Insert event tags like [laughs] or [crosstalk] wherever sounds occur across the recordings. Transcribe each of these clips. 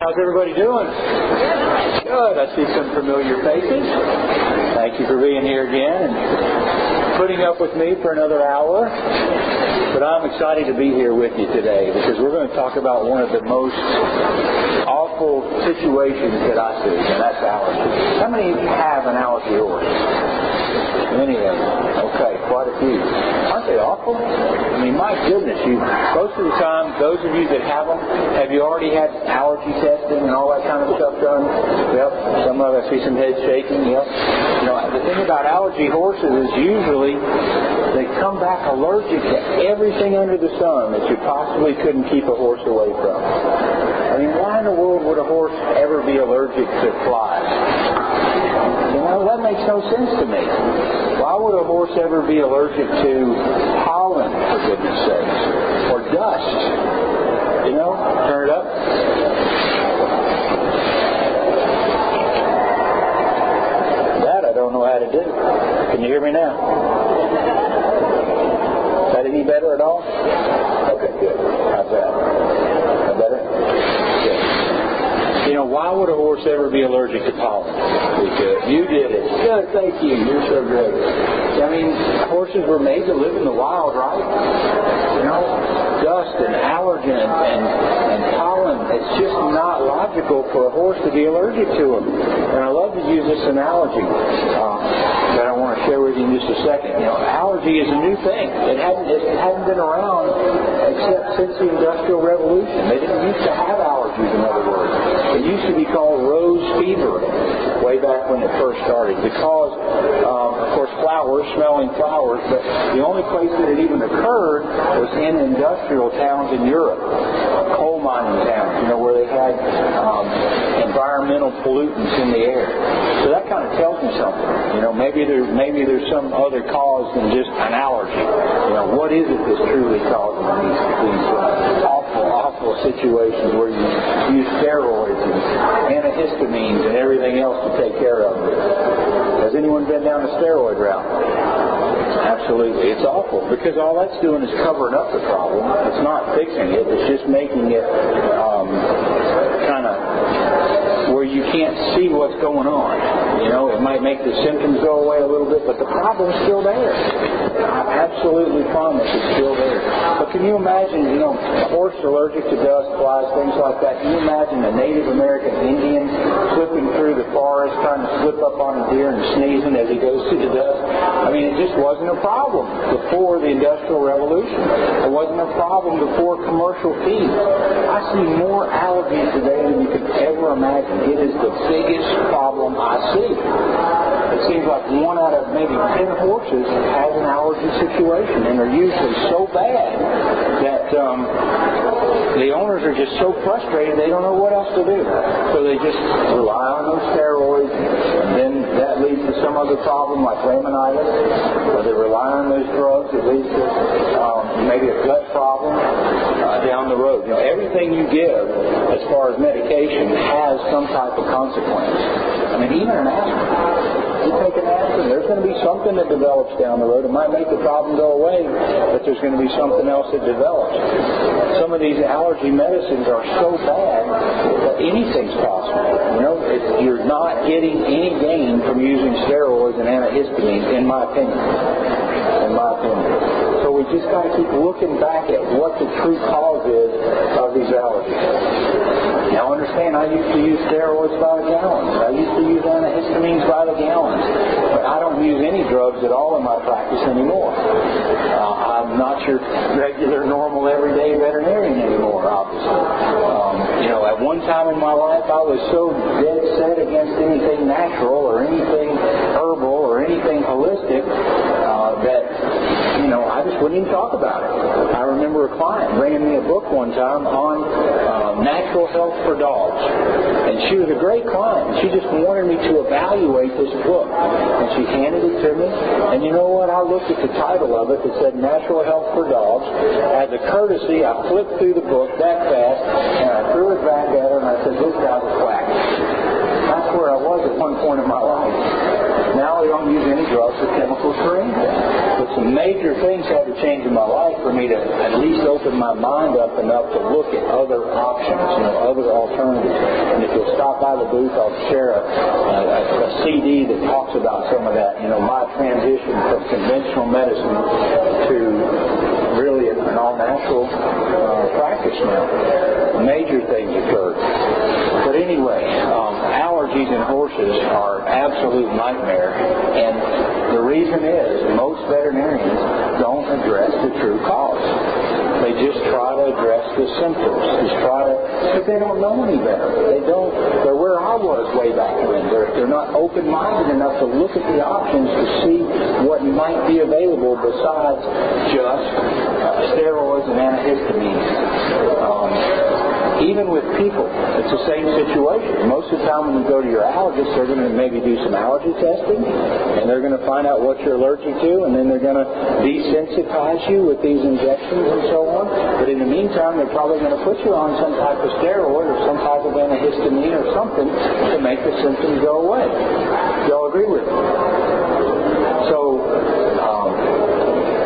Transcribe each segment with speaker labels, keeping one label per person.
Speaker 1: How's everybody doing? Good. I see some familiar faces. Thank you for being here again and putting up with me for another hour. But I'm excited to be here with you today because we're going to talk about one of the most awful situations that I see, and that's allergies. How many of you have an allergy order? Many of them. Okay, quite a few. Aren't they awful? I mean, my goodness, you. Most of the time, those of you that have them, have you already had allergy testing and all that kind of stuff done? Yep. Some of us see some heads shaking. Yep. You know, the thing about allergy horses is usually they come back allergic to everything under the sun that you possibly couldn't keep a horse away from. I mean, why in the world would a horse ever be allergic to flies? Makes no sense to me. Why would a horse ever be allergic to pollen, for goodness sakes, or dust? You know, turn it up. That I don't know how to do. Can you hear me now? Is that any better at all? Okay, good. How's that? That better? You know, why would a horse ever be allergic to pollen? Because you did it. Good, thank you. You're so great. I mean, horses were made to live in the wild, right? You know, dust and allergen and, and pollen. It's just not logical for a horse to be allergic to them. And I love to use this analogy uh, that I want to share with you in just a second. You know, allergy is a new thing. It hadn't it hadn't been around except since the Industrial Revolution. They didn't used to have allergies, in other words. It used to be called rose fever way back when it first started. Because, um, of course, flowers, smelling flowers, but the only place that it even occurred was in industrial towns in Europe, coal mining towns, you know, where they had um, environmental pollutants in the air. So that kind of tells me something. You know, maybe there maybe there's some other cause than just an allergy. You know, what is it that's truly causing these, these uh, awful, awful situations where you use steroids and antihistamines and everything else to take care of it. Has anyone been down the steroid route? Absolutely. It's awful because all that's doing is covering up the problem. It's not fixing it. It's just making it um, kind of where you can't see what's going on. You know, it might make the symptoms go away a little bit, but the problem's still there. Absolutely promise it's still there. But can you imagine, you know, horse allergic to dust, flies, things like that? Can you imagine a Native American Indian slipping through the forest trying to slip up on a deer and sneezing as he goes through the dust? I mean, it just wasn't a problem before the Industrial Revolution. It wasn't a problem before commercial feed. I see more allergies today than you could ever imagine. It is the biggest problem I see. It seems like one out of maybe ten horses has an allergy situation, and they're usually so bad that um, the owners are just so frustrated they don't know what else to do. So they just rely on those steroids, and then that leads to some other problem like laminitis, or they rely on those drugs. It leads to um, maybe a gut problem uh, down the road. You know, everything you give as far as medication has some type of consequence. I mean, even an aspirin take an aspirin, there's going to be something that develops down the road. It might make the problem go away, but there's going to be something else that develops. Some of these allergy medicines are so bad that anything's possible. You know, you're not getting any gain from using steroids and antihistamines, in my opinion. In my opinion. So we just got to keep looking back at what the true cause is of these allergies. Now understand, I used to use steroids by the gallons. I used to use antihistamines by the gallons. But I don't use any drugs at all in my practice anymore. Uh, I'm not your regular, normal, everyday veterinarian anymore, obviously. Um, you know, at one time in my life, I was so dead set against anything natural or anything herbal or anything holistic uh, that know, I just wouldn't even talk about it. I remember a client bringing me a book one time on uh, natural health for dogs. And she was a great client. She just wanted me to evaluate this book. And she handed it to me. And you know what? I looked at the title of it that said Natural Health for Dogs. As a courtesy, I flipped through the book that fast and I threw it back at her and I said, this guy's a quack. That's where I was at one point in my life. Now we don't use any drugs or chemicals for anything. But some major things had to change in my life for me to at least open my mind up enough to look at other options, you know, other alternatives. And if you'll stop by the booth, I'll share a, a, a CD that talks about some of that. You know, my transition from conventional medicine to really an all-natural uh, practice now. Major things occurred. But anyway, um, allergies in horses are absolute nightmare, and the reason is most veterinarians don't address the true cause. They just try to address the symptoms. Just try to, but they don't know any better. They don't. They're where I was way back when. They're they're not open-minded enough to look at the options to see what might be available besides just uh, steroids and antihistamines. Um, even with people, it's the same situation. Most of the time when you go to your allergist, they're going to maybe do some allergy testing, and they're going to find out what you're allergic to, and then they're going to desensitize you with these injections and so on. But in the meantime, they're probably going to put you on some type of steroid or some type of antihistamine or something to make the symptoms go away. Y'all agree with me? So, um,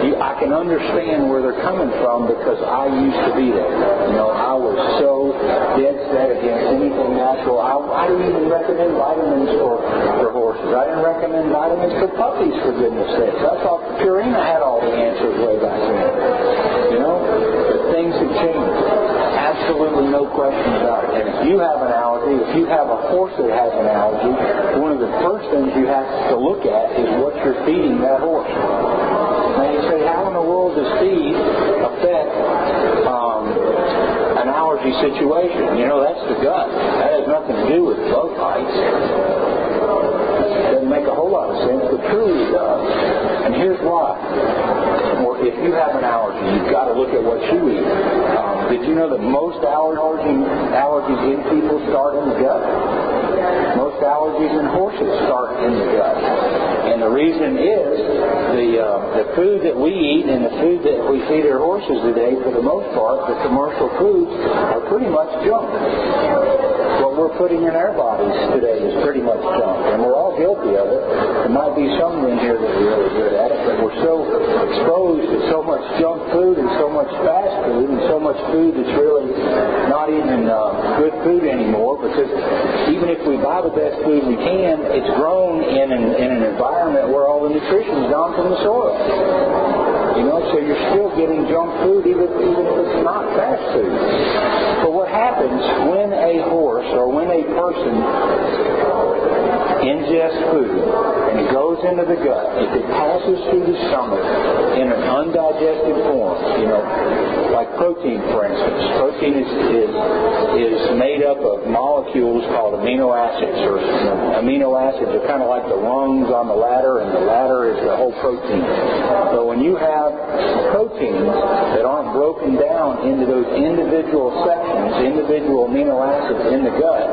Speaker 1: you, I can understand where they're coming from because I used to be there. You know, I was so dead set against anything natural. I, I didn't even recommend vitamins for, for horses. I didn't recommend vitamins for puppies, for goodness sakes. I thought Purina had all the answers way back then. You know, but things have changed. Absolutely no question about it. And if you have an allergy, if you have a horse that has an allergy, one of the first things you have to look at is what you're feeding that horse. How in the world does feed affect um, an allergy situation? You know, that's the gut. That has nothing to do with bug bites. Doesn't make a whole lot of sense, but truly it does. And here's why. Well, if you have an allergy, you've got to look at what you eat. Um, did you know that most allergy, allergies in people start in the gut? Most allergies in horses start in the gut. And the reason is the uh, the food that we eat and the food that we feed our horses today, for the most part, the commercial foods are pretty much junk. We're putting in our bodies today is pretty much junk, and we're all guilty of it. There might be some in here that are really good at it, but we're so exposed to so much junk food and so much fast food and so much food that's really not even uh, good food anymore because even if we buy the best food we can, it's grown in an, in an environment where all the nutrition's gone from the soil. You know, so you're still getting junk food even, even if it's not fast food. But what happens when a horse or when a person ingests food and it goes into the gut, if it passes through the stomach in an undigested form, you know, like protein for instance. Protein is, is, is made up of molecules called amino acids, or you know, amino acids are kind of like the rungs on the ladder, and the ladder is the whole protein. So when you have proteins that aren't broken down into those individual sections, individual amino acids in the gut,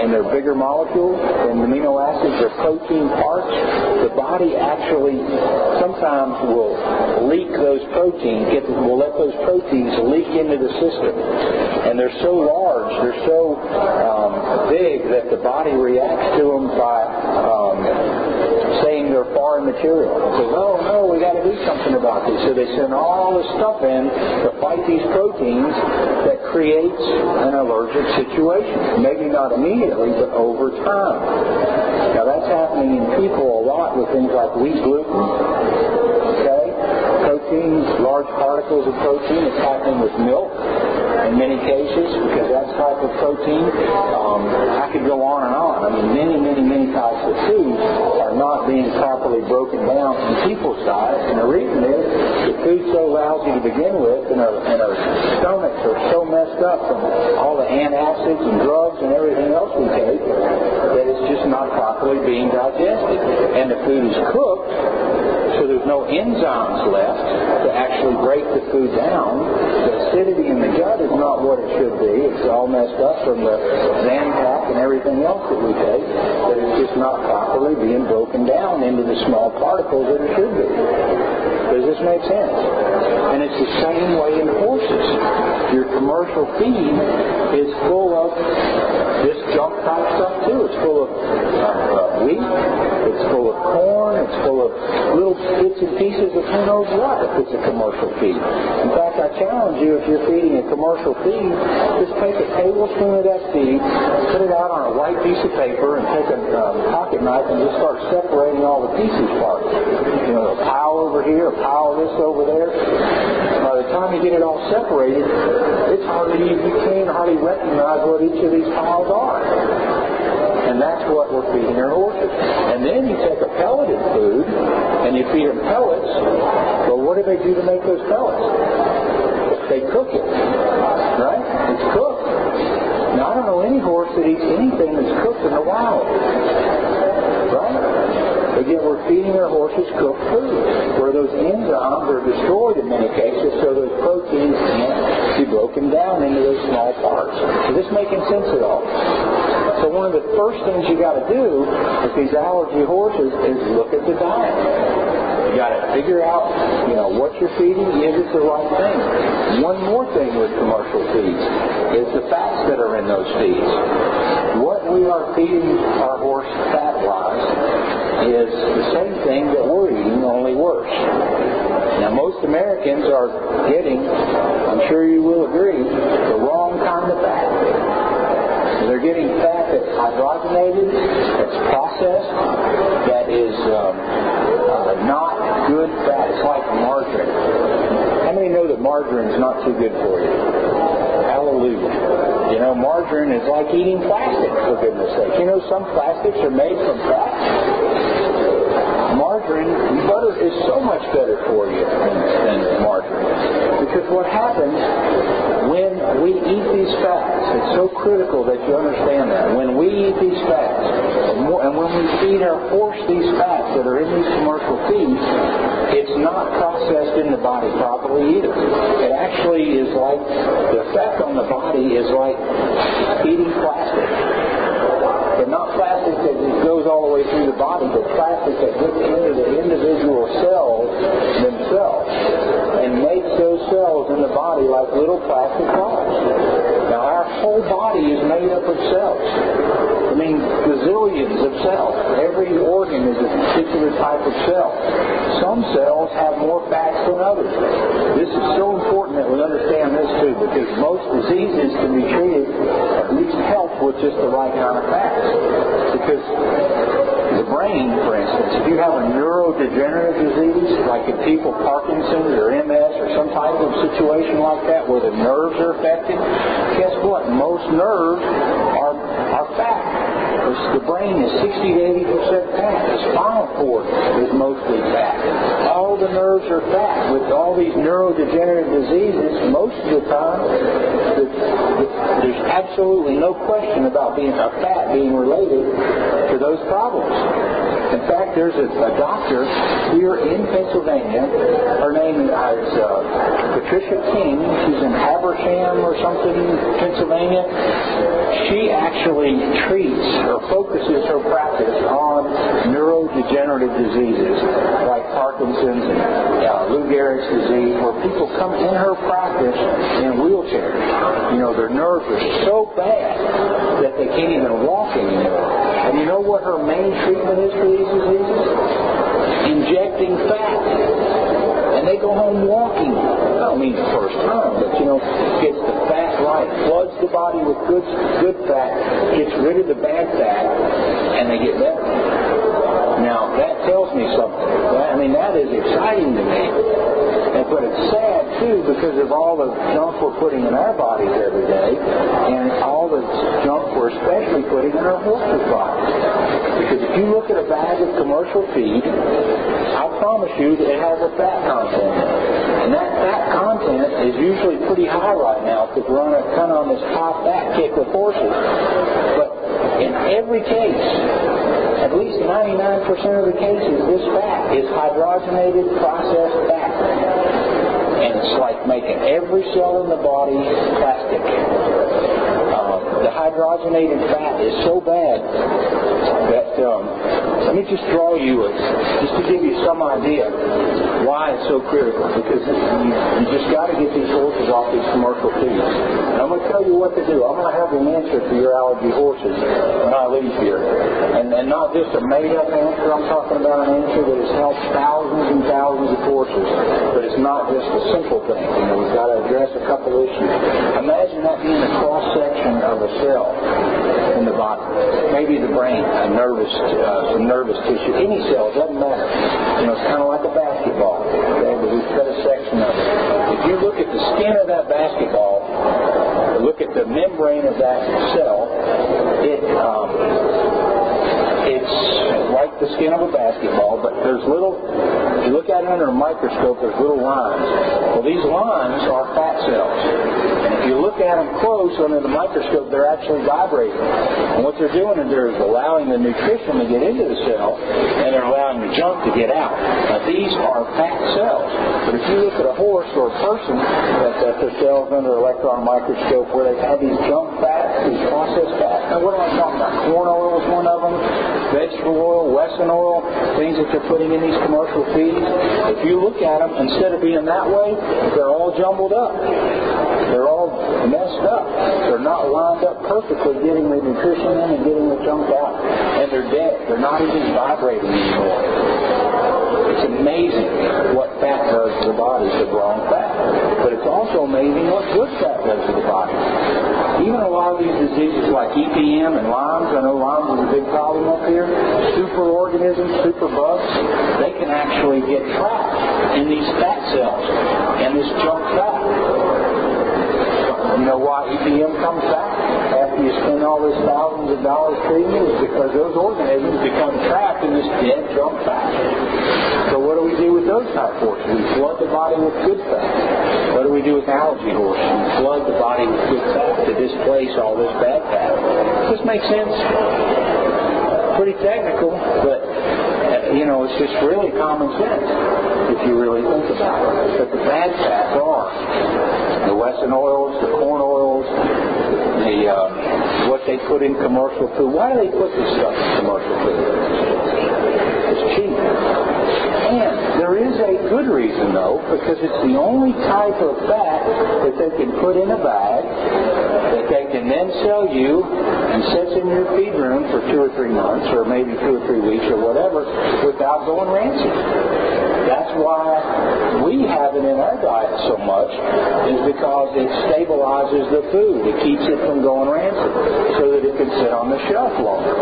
Speaker 1: and they're bigger molecules, and amino acids or protein parts, the body actually sometimes will leak those proteins, get, will let those proteins leak into the system. And they're so large, they're so um, big that the body reacts to them by um, saying they're foreign material. It says, oh no, we got to do something about this. So they send all this stuff in to fight these proteins that creates an allergic situation. Maybe not immediately, but over time. Now that's happening in people a lot with things like wheat gluten. Proteins, large particles of protein. It's happening with milk in many cases because that type of protein, um, I could go on and on. I mean, many, many, many types of foods are not being properly broken down in people's diets, and the reason is the food's so lousy to begin with, and our, and our stomachs are so messed up from all the antacids and drugs and everything else we take that it's just not properly being digested. And the food is cooked there's no enzymes left to actually break the food down. The acidity in the gut is not what it should be. It's all messed up from the Zantac and everything else that we take, that it's just not properly being broken down into the small particles that it should be. Does this make sense? And it's the same way in horses. Your commercial feed is full of this junk type stuff too. It's full of uh, wheat, it's full of corn, it's full of little bits and pieces of who knows what if it's a commercial feed. In fact, I challenge you if you're feeding a commercial feed, just take a tablespoon of that feed, put it out on a white piece of paper, and take a um, pocket knife and just start separating all the pieces apart. You know, a pile over here, a pile this over there. By the time you get it all separated, it's hardly you can't hardly recognize what each of these piles are. And that's what we're feeding our horses. And then you take a pelleted food and you feed them pellets. Well, what do they do to make those pellets? They cook it. Right? It's cooked. Now, I don't know any horse that eats anything that's cooked in the wild. Right? Yet we're feeding our horses cooked food, where those enzymes are destroyed in many cases, so those proteins can't be broken down into those small parts. Is this making sense at all? So one of the first things you got to do with these allergy horses is look at the diet. You got to figure out, you know, what you're feeding. Is it the right thing? One more thing with commercial feeds is the fats that are in those feeds. What we are feeding our horse fat-wise is the same thing that we're eating, only worse. Now, most Americans are getting, I'm sure you will agree, the wrong kind of fat. They're getting fat that's hydrogenated, that's processed, that is um, good fat. It's like margarine. How many know that margarine's not too good for you? Hallelujah. You know, margarine is like eating plastic, for goodness sake. You know, some plastics are made from fat. Margarine, butter is so much better for you than, than margarine. Because what happens when we eat these fats, it's so critical that you understand that. When we eat these fats, and when we feed our horse these fats that are in these commercial feeds, it's not processed in the body properly either. It actually is like, the effect on the body is like eating plastic. But not plastic that goes all the way through the body, but plastic that gets into the individual cells themselves and makes those cells in the body like little plastic balls. Now our whole body is made up of cells. I mean, gazillions of cells. Every organ is a particular type of cell. Some cells have more fats than others. This is so important that we understand this too, because most diseases can be treated, least help, with just the right kind of fats. Because the brain, for instance, if you have a neurodegenerative disease, like in people Parkinson's or MS or some type of situation like that where the nerves are affected, guess what? Most nerves are, are fat. The brain is 60 to 80 percent fat. The spinal cord is mostly fat. All the nerves are fat. With all these neurodegenerative diseases, most of the time, the, the, there's absolutely no question about being a fat being related to those problems. In fact, there's a, a doctor here in Pennsylvania. Her name is uh, Patricia King. She's in Habersham or something, Pennsylvania. She actually treats or focuses her practice on neurodegenerative diseases like Parkinson's and uh, Lou Gehrig's disease, where people come in her practice in wheelchairs. You know, their nerves are so bad that they can't even walk anymore. And you know what her main treatment is for these diseases? Injecting fat. And they go home walking. I don't mean first time, but you know, gets the fat right, floods the body with good good fat, gets rid of the bad fat, and they get better. Now that tells me something. I mean that is exciting to me. And, but it's sad too because of all the junk we're putting in our bodies every day, and all the junk we're especially putting in our horses' bodies. Because if you look at a bag of commercial feed, I promise you that it has a fat content. And that fat content is usually pretty high right now because we're on a kind of on this high fat kick with horses. But in every case, at least 99% of the cases, this fat is hydrogenated processed fat. And it's like making every cell in the body plastic. Uh, the hydrogenated fat is so bad that um, Let me just draw you, a, just to give you some idea why it's so critical. Because you, you just got to get these horses off these commercial feeds. And I'm going to tell you what to do. I'm going to have an answer for your allergy horses when I leave here. And, and not just a made-up answer. I'm talking about an answer that has helped thousands and thousands of horses. But it's not just a simple thing. You know, we've got to address a couple issues. Imagine that being a cross-section of a cell in the body. Maybe the brain, a nervous, uh, some nervous tissue, any cell, doesn't matter. You know, it's kind of like a basketball. But we've cut a section of it. If you look at the skin of that basketball, look at the membrane of that cell, it um, it's like the skin of a basketball, but there's little, if you look at it under a microscope, there's little lines. Well, these lines are fat cells. If you look at them close under the microscope, they're actually vibrating. And what they're doing is they're allowing the nutrition to get into the cell, and they're allowing the junk to get out. Now, these are fat cells. But if you look at a horse or a person that, that their cells under electron microscope where they've these junk fats, these processed fats, now what am I talking about? Corn oil is one of them, vegetable oil, Wesson oil, things that they're putting in these commercial feeds. If you look at them, instead of being that way, they're all jumbled up. They're all messed up. They're not lined up perfectly getting the nutrition in and getting the junk out. And they're dead. They're not even vibrating anymore. It's amazing what fat does to the body, the wrong fat. But it's also amazing what good fat does to the body. Even a lot of these diseases like EPM and Lyme's, I know Lyme's is a big problem up here, superorganisms, superbugs, they can actually get trapped in these fat cells and this junk fat. You know why EPM comes back after you spend all this thousands of dollars treating it? Is because those organisms become trapped in this dead junk fat. So what do we do with those type horses? We flood the body with good fat. What do we do with allergy horses? We flood the body with good fat to displace all this bad fat. Does this make sense? Pretty technical, but uh, you know, it's just really common sense if you really think about it. But the bad fats are the Wesson oils, the corn oils, the uh, what they put in commercial food. Why do they put this stuff in commercial food? It's cheap. And there is a good reason, though, because it's the only type of fat that they can put in a bag that they can then sell you and sits in your feed room for two or three months, or maybe two or three weeks, or whatever, without going rancid. That's why we have it in our diet so much, is because it stabilizes the food. It keeps it from going rancid so that it can sit on the shelf longer.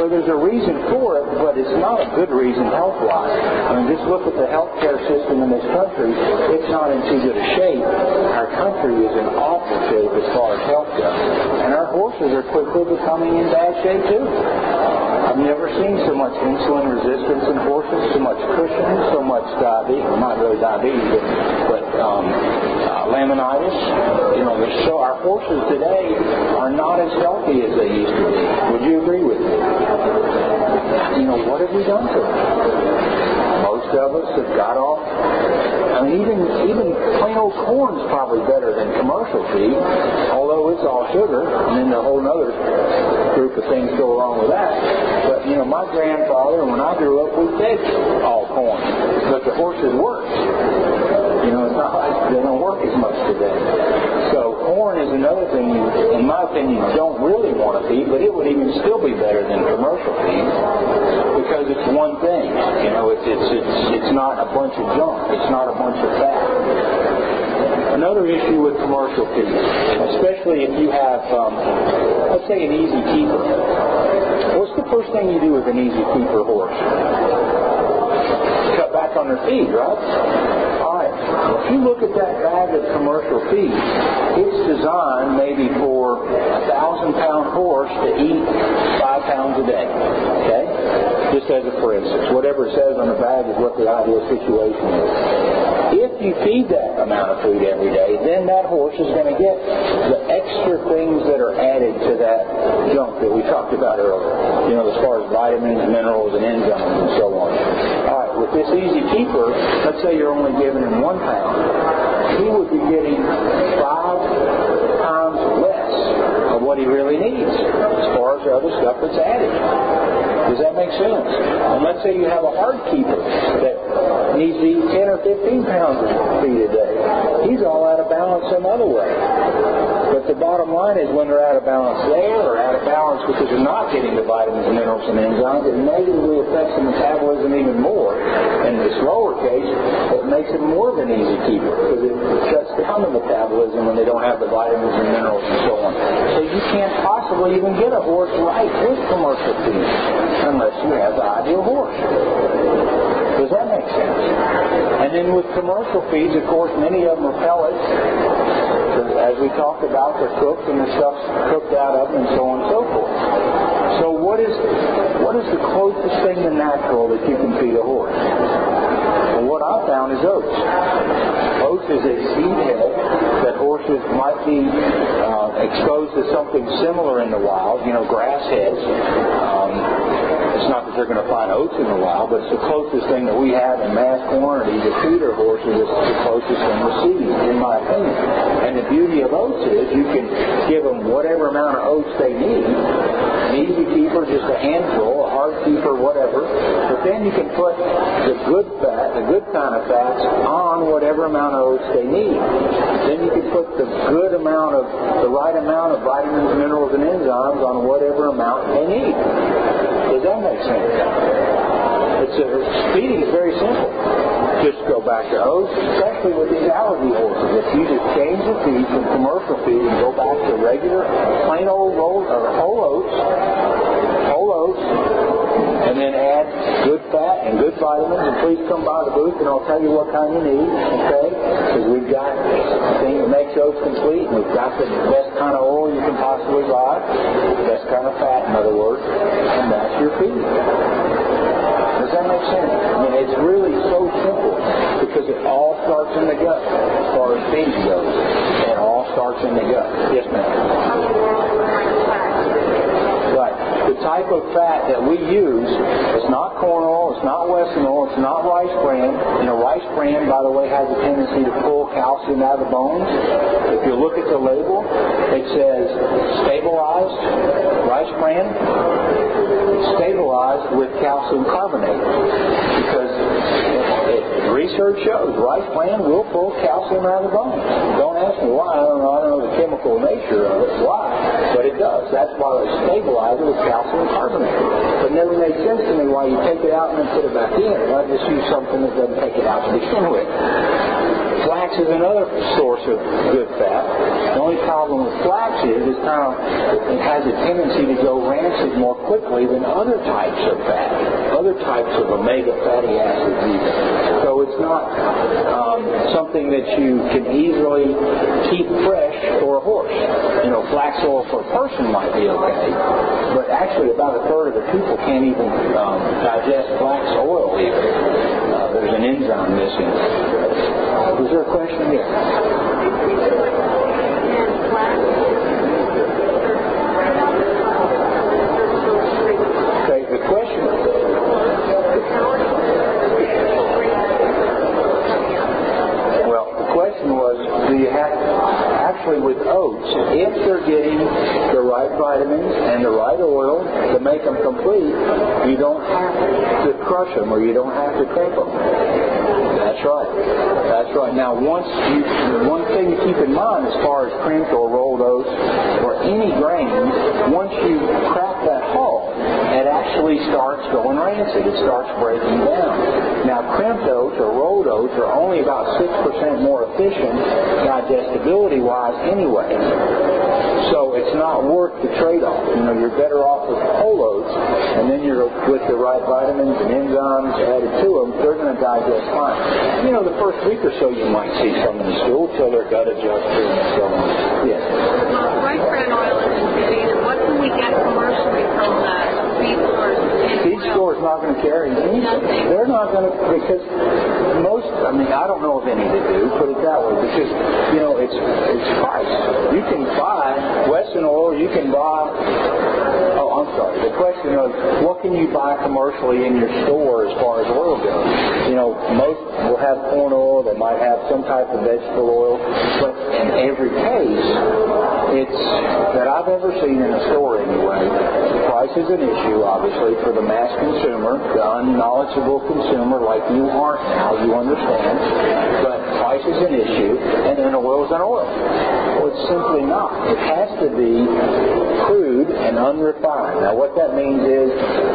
Speaker 1: So there's a reason for it, but it's not a good reason health-wise. I mean, just look at the healthcare system in this country. It's not in too good a shape. Our country is in awful shape as far as health goes. And our horses are quickly becoming in bad shape too. I've never seen so much insulin resistance in horses, so much Cushing, so much diabetes, well, not really diabetes, but, but um, uh, laminitis. You know, so our horses today are not as healthy as they used to be. Would you agree with me? You know, what have we done to them? Most of us have got off. I mean, even even plain old corn's probably better than commercial feed, although it's all sugar, and then a whole other group of things go along with that. But you know, my grandfather, when I grew up, we fed all corn, but the horses worked. You know, it's not like they don't work as much today. So corn is another thing you, in my opinion, don't really want to feed, but it would even still be better than commercial feed because it's one thing. You know, it's it's it's it's not a bunch of junk. It's not a bunch of fat. Another issue with commercial feed, especially if you have, um, let's say, an easy keeper. What's the first thing you do with an easy keeper horse? Cut back on their feed, right? If you look at that bag of commercial feed, it's designed maybe for a thousand pound horse to eat five pounds a day. Okay? Just as a for instance. Whatever it says on the bag is what the ideal situation is. You feed that amount of food every day, then that horse is going to get the extra things that are added to that junk that we talked about earlier. You know, as far as vitamins, minerals, and enzymes and so on. All right, with this easy keeper, let's say you're only giving him one pound, he would be getting five times less of what he really needs as far as the other stuff that's added. Does that make sense? And let's say you have a hard keeper that needs to eat 10 or 15 pounds of feed a day. He's all out of balance some other way. But the bottom line is when they're out of balance there balance because they're not getting the vitamins, and minerals, and enzymes, it negatively affects the metabolism even more. In this lower case, it makes it more of an easy keeper because it shuts down the metabolism when they don't have the vitamins and minerals and so on. So you can't possibly even get a horse right with commercial feed unless you have the ideal horse. Does that make sense? And then with commercial feeds, of course, many of them are pellets as we talked about, they're cooked and the stuff's cooked out of them and so on and so forth. So what is what is the closest thing to natural that you can feed a horse? Well, what I found is oats. Oats is a seed head that horses might be uh, exposed to something similar in the wild, you know, grass heads. Um, it's not that they're going to find oats in the wild, but it's the closest thing that we have in mass quantity to feed our horses. It's the closest thing to seed, in my opinion. And the beauty of oats is you can give them whatever amount of oats they need. An easy keeper, just a handful, a hard keeper, whatever. But then you can put the good fat, the good kind of fats, on whatever amount of oats they need. Then you can put the good amount of, the right amount of vitamins, minerals, and enzymes on whatever amount they need. Does make sense? It's a, feeding is very simple. Just go back to oats, especially with these allergy horses. If you just change the feed from commercial feed and go back to regular, plain old roll, or whole oats, whole oats, and then add good fat and good vitamins. And please come by the booth, and I'll tell you what kind you need. Okay? Because we've got the thing that makes oats complete, and we've got the best kind of oil you can possibly buy, best kind of fat, in other words, Does that make sense? I mean, it's really so simple because it all starts in the gut as far as feeding goes. It all starts in the gut. Yes, ma'am the type of fat that we use is not corn oil, it's not Wesson oil, it's not rice bran. And a rice bran, by the way, has a tendency to pull calcium out of the bones. If you look at the label, it says stabilized rice bran, stabilized with calcium carbonate. Because research shows rice bran will pull calcium out of the bones. Don't ask me why. I don't know, I don't know the chemical nature of it, why, but it does. That's why they stabilize it with calcium carbonate. But it never made sense to me why you take it out and then put it back in. Why just use something that doesn't take it out to begin with? Flax is another source of good fat. The only problem with flax is it's kind of, it has a tendency to go rancid more quickly than other types of fat, other types of omega fatty acids even. So it's not um, something that you can easily keep fresh for a horse. You know, flax oil for a person might be okay, but actually about a third of the people can't even um, digest flax oil even. Uh, there's an enzyme missing. Was there a question here the question. Well, the question was, do you have actually with oats, if they're getting the right vitamins and the right oil to make them complete, you don't have to crush them or you don't have to crimp them. That's right. That's right. Now, once you, one thing to keep in mind as far as crimped or rolled oats or any grains, once you crack that hull, it actually starts going rancid. It starts breaking down. Now, crimped oats or rolled oats are only about 6% more efficient digestibility-wise anyway. So it's not worth the trade-off. You know, you're better off with whole oats, and then you're with the right vitamins and enzymes added to them. They're going to digest fine. You know, the first week or so you might see some in stool till their gut adjusts and so on. Yes.
Speaker 2: Well, rice bran oil is. What can we get commercially from that? Feed stores?
Speaker 1: Not going to carry anything. They're not going to because most. I mean, I don't know of any that do. Put it that way, because you know it's it's price. You can buy Wesson oil. You can buy. Oh, I'm sorry. The question was, what can you buy commercially in your store as far as oil goes? You know, most will have corn oil. They might have some type of vegetable oil. But in every case, it's that I've ever seen in a store anyway. Price is an issue, obviously, for the mass consumer, the unknowledgeable consumer like you aren't now. You understand. But price is an issue, and then oil is an oil. Well, it's simply not. It has to be crude and unrefined. Now, what that means is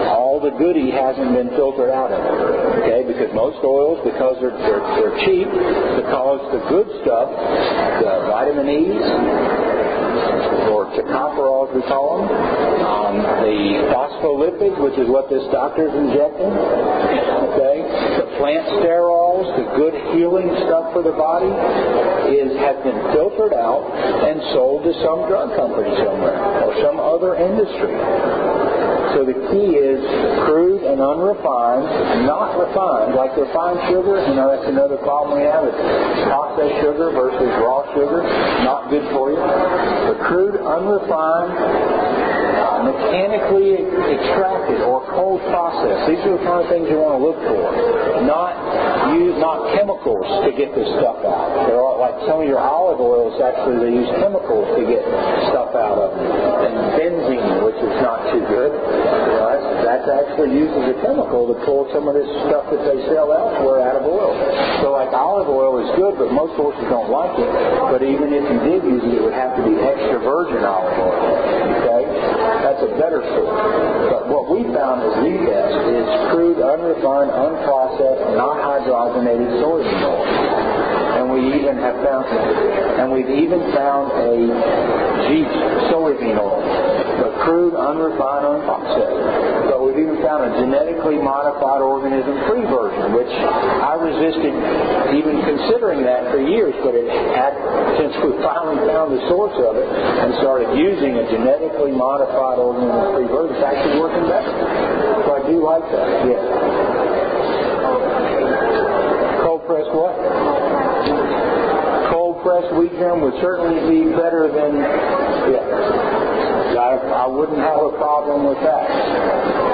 Speaker 1: all the goody hasn't been filtered out of it. Okay, because most oils, because they're, they're, they're cheap, because the good stuff, the vitamin E's, or tocopherols we call them, um, the phospholipids, which is what this doctor's injecting, okay, the plant sterols, the good healing stuff for the body, is has been filtered out and sold to some drug company somewhere or some other industry. So the key is crude and unrefined, not refined, like refined sugar. You know, that's another problem we have. It's processed sugar versus raw sugar. Not good for you. But crude, unrefined, mechanically extracted or cold processed. These are the kind of things you want to look for. Not use not chemicals to get this stuff out. There are like some of your olive oils actually they use chemicals to get stuff out of them. And benzene, which is not too good. You know, that's, that's actually used as a chemical to pull some of this stuff that they sell elsewhere out of oil. So like olive oil is good, but most horses don't like it. But even if you did use it, it would have to be extra virgin olive oil. Okay? That's a better source. But what we found is the best is crude, unrefined, unprocessed, not hydrogenated soybean oil. And we even have found, and we've even found a Jeep soybean oil, but crude, unrefined, unprocessed. But we've even found a genetically modified organism-free version, which I resisted even considering that for years, but it had, since we finally found the source of it and started using a genetically modified organism-free version, it's actually working better. So I do like that. Yes. Cold pressed what? Cold pressed wheat germ would certainly be better than, yeah. I, I wouldn't have a problem with that.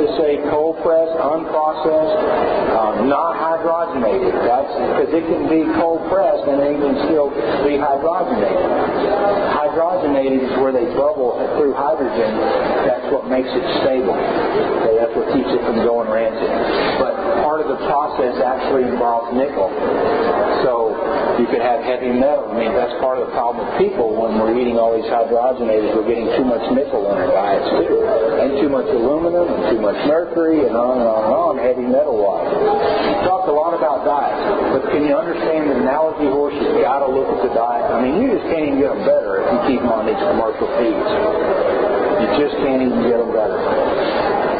Speaker 1: To say cold pressed, unprocessed, um, not hydrogenated. That's because it can be cold pressed and it can still be hydrogenated. Hydrogenated is where they bubble through hydrogen. That's what makes it stable. Okay, that's what keeps it from going rancid. But part of the process actually involves nickel. So you could have heavy metal. I mean, that's part of the problem with people when we're eating all these hydrogenators. We're getting too much nickel in our diets too, and too much aluminum, and too much mercury, and on and on and on, heavy metal wise. We talked a lot about diet, but can you understand that an allergy horse has got to look at the diet? I mean, you just can't even get them better if you keep them on these commercial feeds. You just can't even get them better.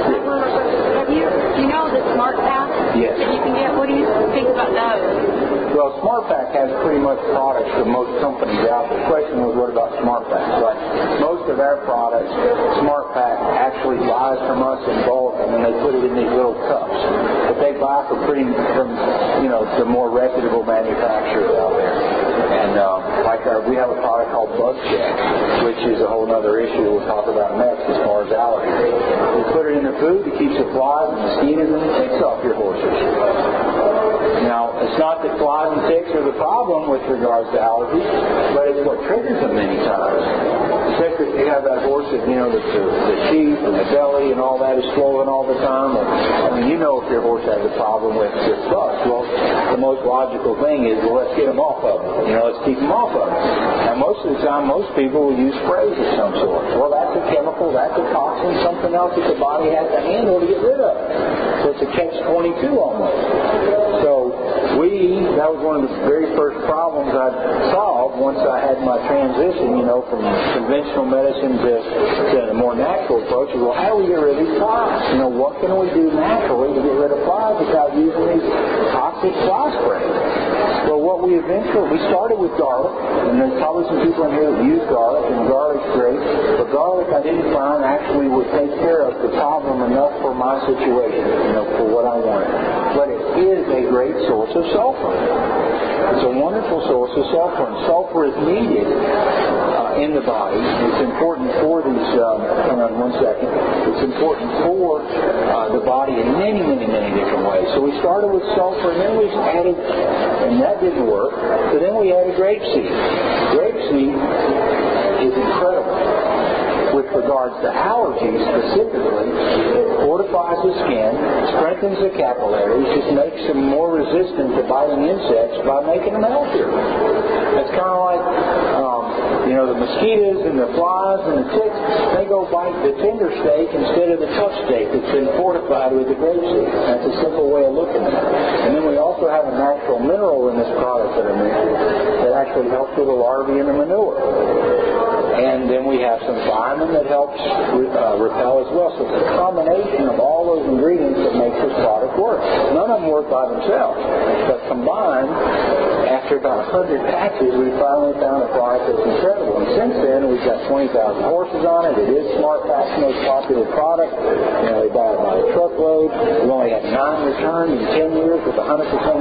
Speaker 2: Have you, you know the SmartPak
Speaker 1: Yes.
Speaker 2: that you can get? What do you think about those?
Speaker 1: Well, SmartPak has pretty much products from most companies out. The question was, what about SmartPak? But most of our products, SmartPak actually buys from us in bulk, and then they put it in these little cups. But they buy from pretty from you know the more reputable manufacturers out there. And um, like our, we have a product called Bug Check, which is a whole other issue we'll talk about next as far as allergies. We put it in the food, it keeps the flies and mosquitoes and the ticks off your horses. Now, it's not that flies and ticks are the problem with regards to allergies, but it's what triggers them many times. Especially if you have that horse that, you know, the, the, the sheath and the belly and all that is swollen all the time. Or, I mean, you know if your horse has a problem with, with bugs. Well, the most logical thing is, well, let's get them off of it. You know, let's keep them off of it. And most of the time, most people will use sprays of some sort. Well, that's a chemical, that's a toxin, something else that the body has to handle to get rid of. So it's a catch-22 almost. So we, that was one of the very first problems I solved once I had my transition, you know, from conventional medicine to, to a more natural approach. Well, how do we get rid of these flies? You know, what can we do naturally to get rid of flies without using these toxic fly sprays? Well, what we eventually, we started with garlic, and there's probably some people in here that use garlic, and garlic's great, but garlic I didn't find actually would take care of the problem enough for my situation, you know, for what I wanted. But it is a great source of sulfur. It's a wonderful source of sulfur, and sulfur is needed uh, in the body. It's important for these. Um, hang on one second. It's important for uh, the body in many, many, many different ways. So we started with sulfur, and then we added, and that didn't work. So then we added grapeseed. Grapeseed regards to allergies specifically, it fortifies the skin, strengthens the capillaries, just makes them more resistant to biting insects by making them healthier. It's kind of like, um, you know, the mosquitoes and the flies and the ticks, they go bite the tender steak instead of the tough steak that's been fortified with the grapeseed. That's a simple way of looking at it. And then we also have a natural mineral in this product that I mentioned that actually helps with the larvae and the manure. And then we have some thiamine that helps uh, repel as well. So it's a combination of all those ingredients that makes this product work. None of them work by themselves. But combined, after about 100 patches, we finally found a product that's incredible. And since then, we've got 20,000 horses on it. It is SmartPak's most popular product. You know, they buy it by the truckload. We've only had nine returns in 10 years with 100%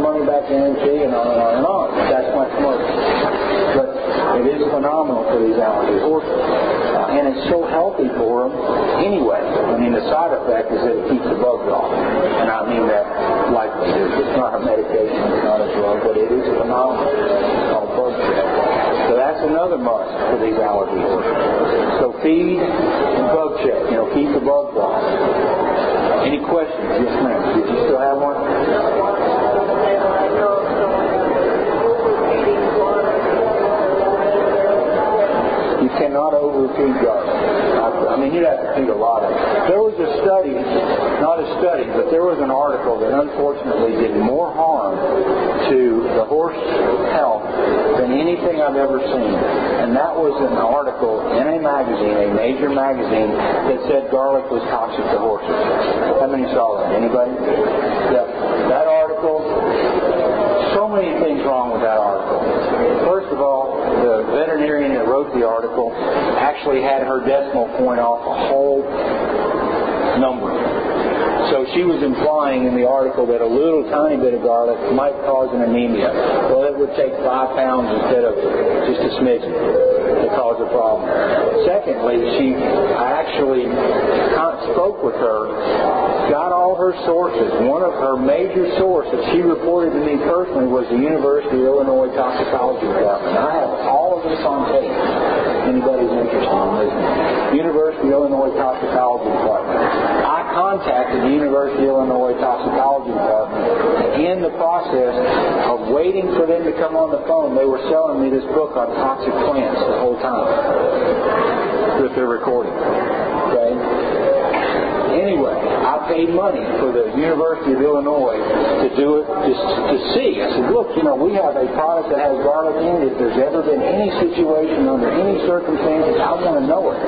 Speaker 1: money back guarantee and on and on and on. That's my commercial. It is phenomenal for these allergy horses. Uh, and it's so healthy for them anyway. I mean, the side effect is that it keeps the bugs off. And I mean that likely. It's not a medication, it's not a drug, but it is phenomenal. It's called bug check. So that's another must for these allergy horses. So feed and bug check. You know, keep the bugs off. Any questions? Yes, ma'am. Did you still have one? Cannot overfeed garlic. I, mean, you'd have to feed a lot of it. There was a study, not a study, but there was an article that unfortunately did more harm to the horse health than anything I've ever seen. And that was an article in a magazine, a major magazine, that said garlic was toxic to horses. How many saw that? Anybody? Yeah. That article, so many things wrong with that article. First of all, the veterinarian that wrote the article actually had her decimal point off a whole number. So she was implying in the article that a little tiny bit of garlic might cause an anemia. Well, it would take five pounds instead of just a smidgen to cause a problem. Secondly, she, I actually spoke with her, got all her sources. One of her major sources she reported to me personally was the University of Illinois Toxicology Department. I have all of this on tape. Anybody's interested in listening. University of Illinois Toxicology Department. I contacted the University of Illinois Toxicology Department. In the process of waiting for them to come on the phone, they were selling me this book on toxic plants the whole time that they're recording. Anyway, I paid money for the University of Illinois to do it, just to see. I said, look, you know, we have a product that has garlic in it. If there's ever been any situation under any circumstances, I want to know it.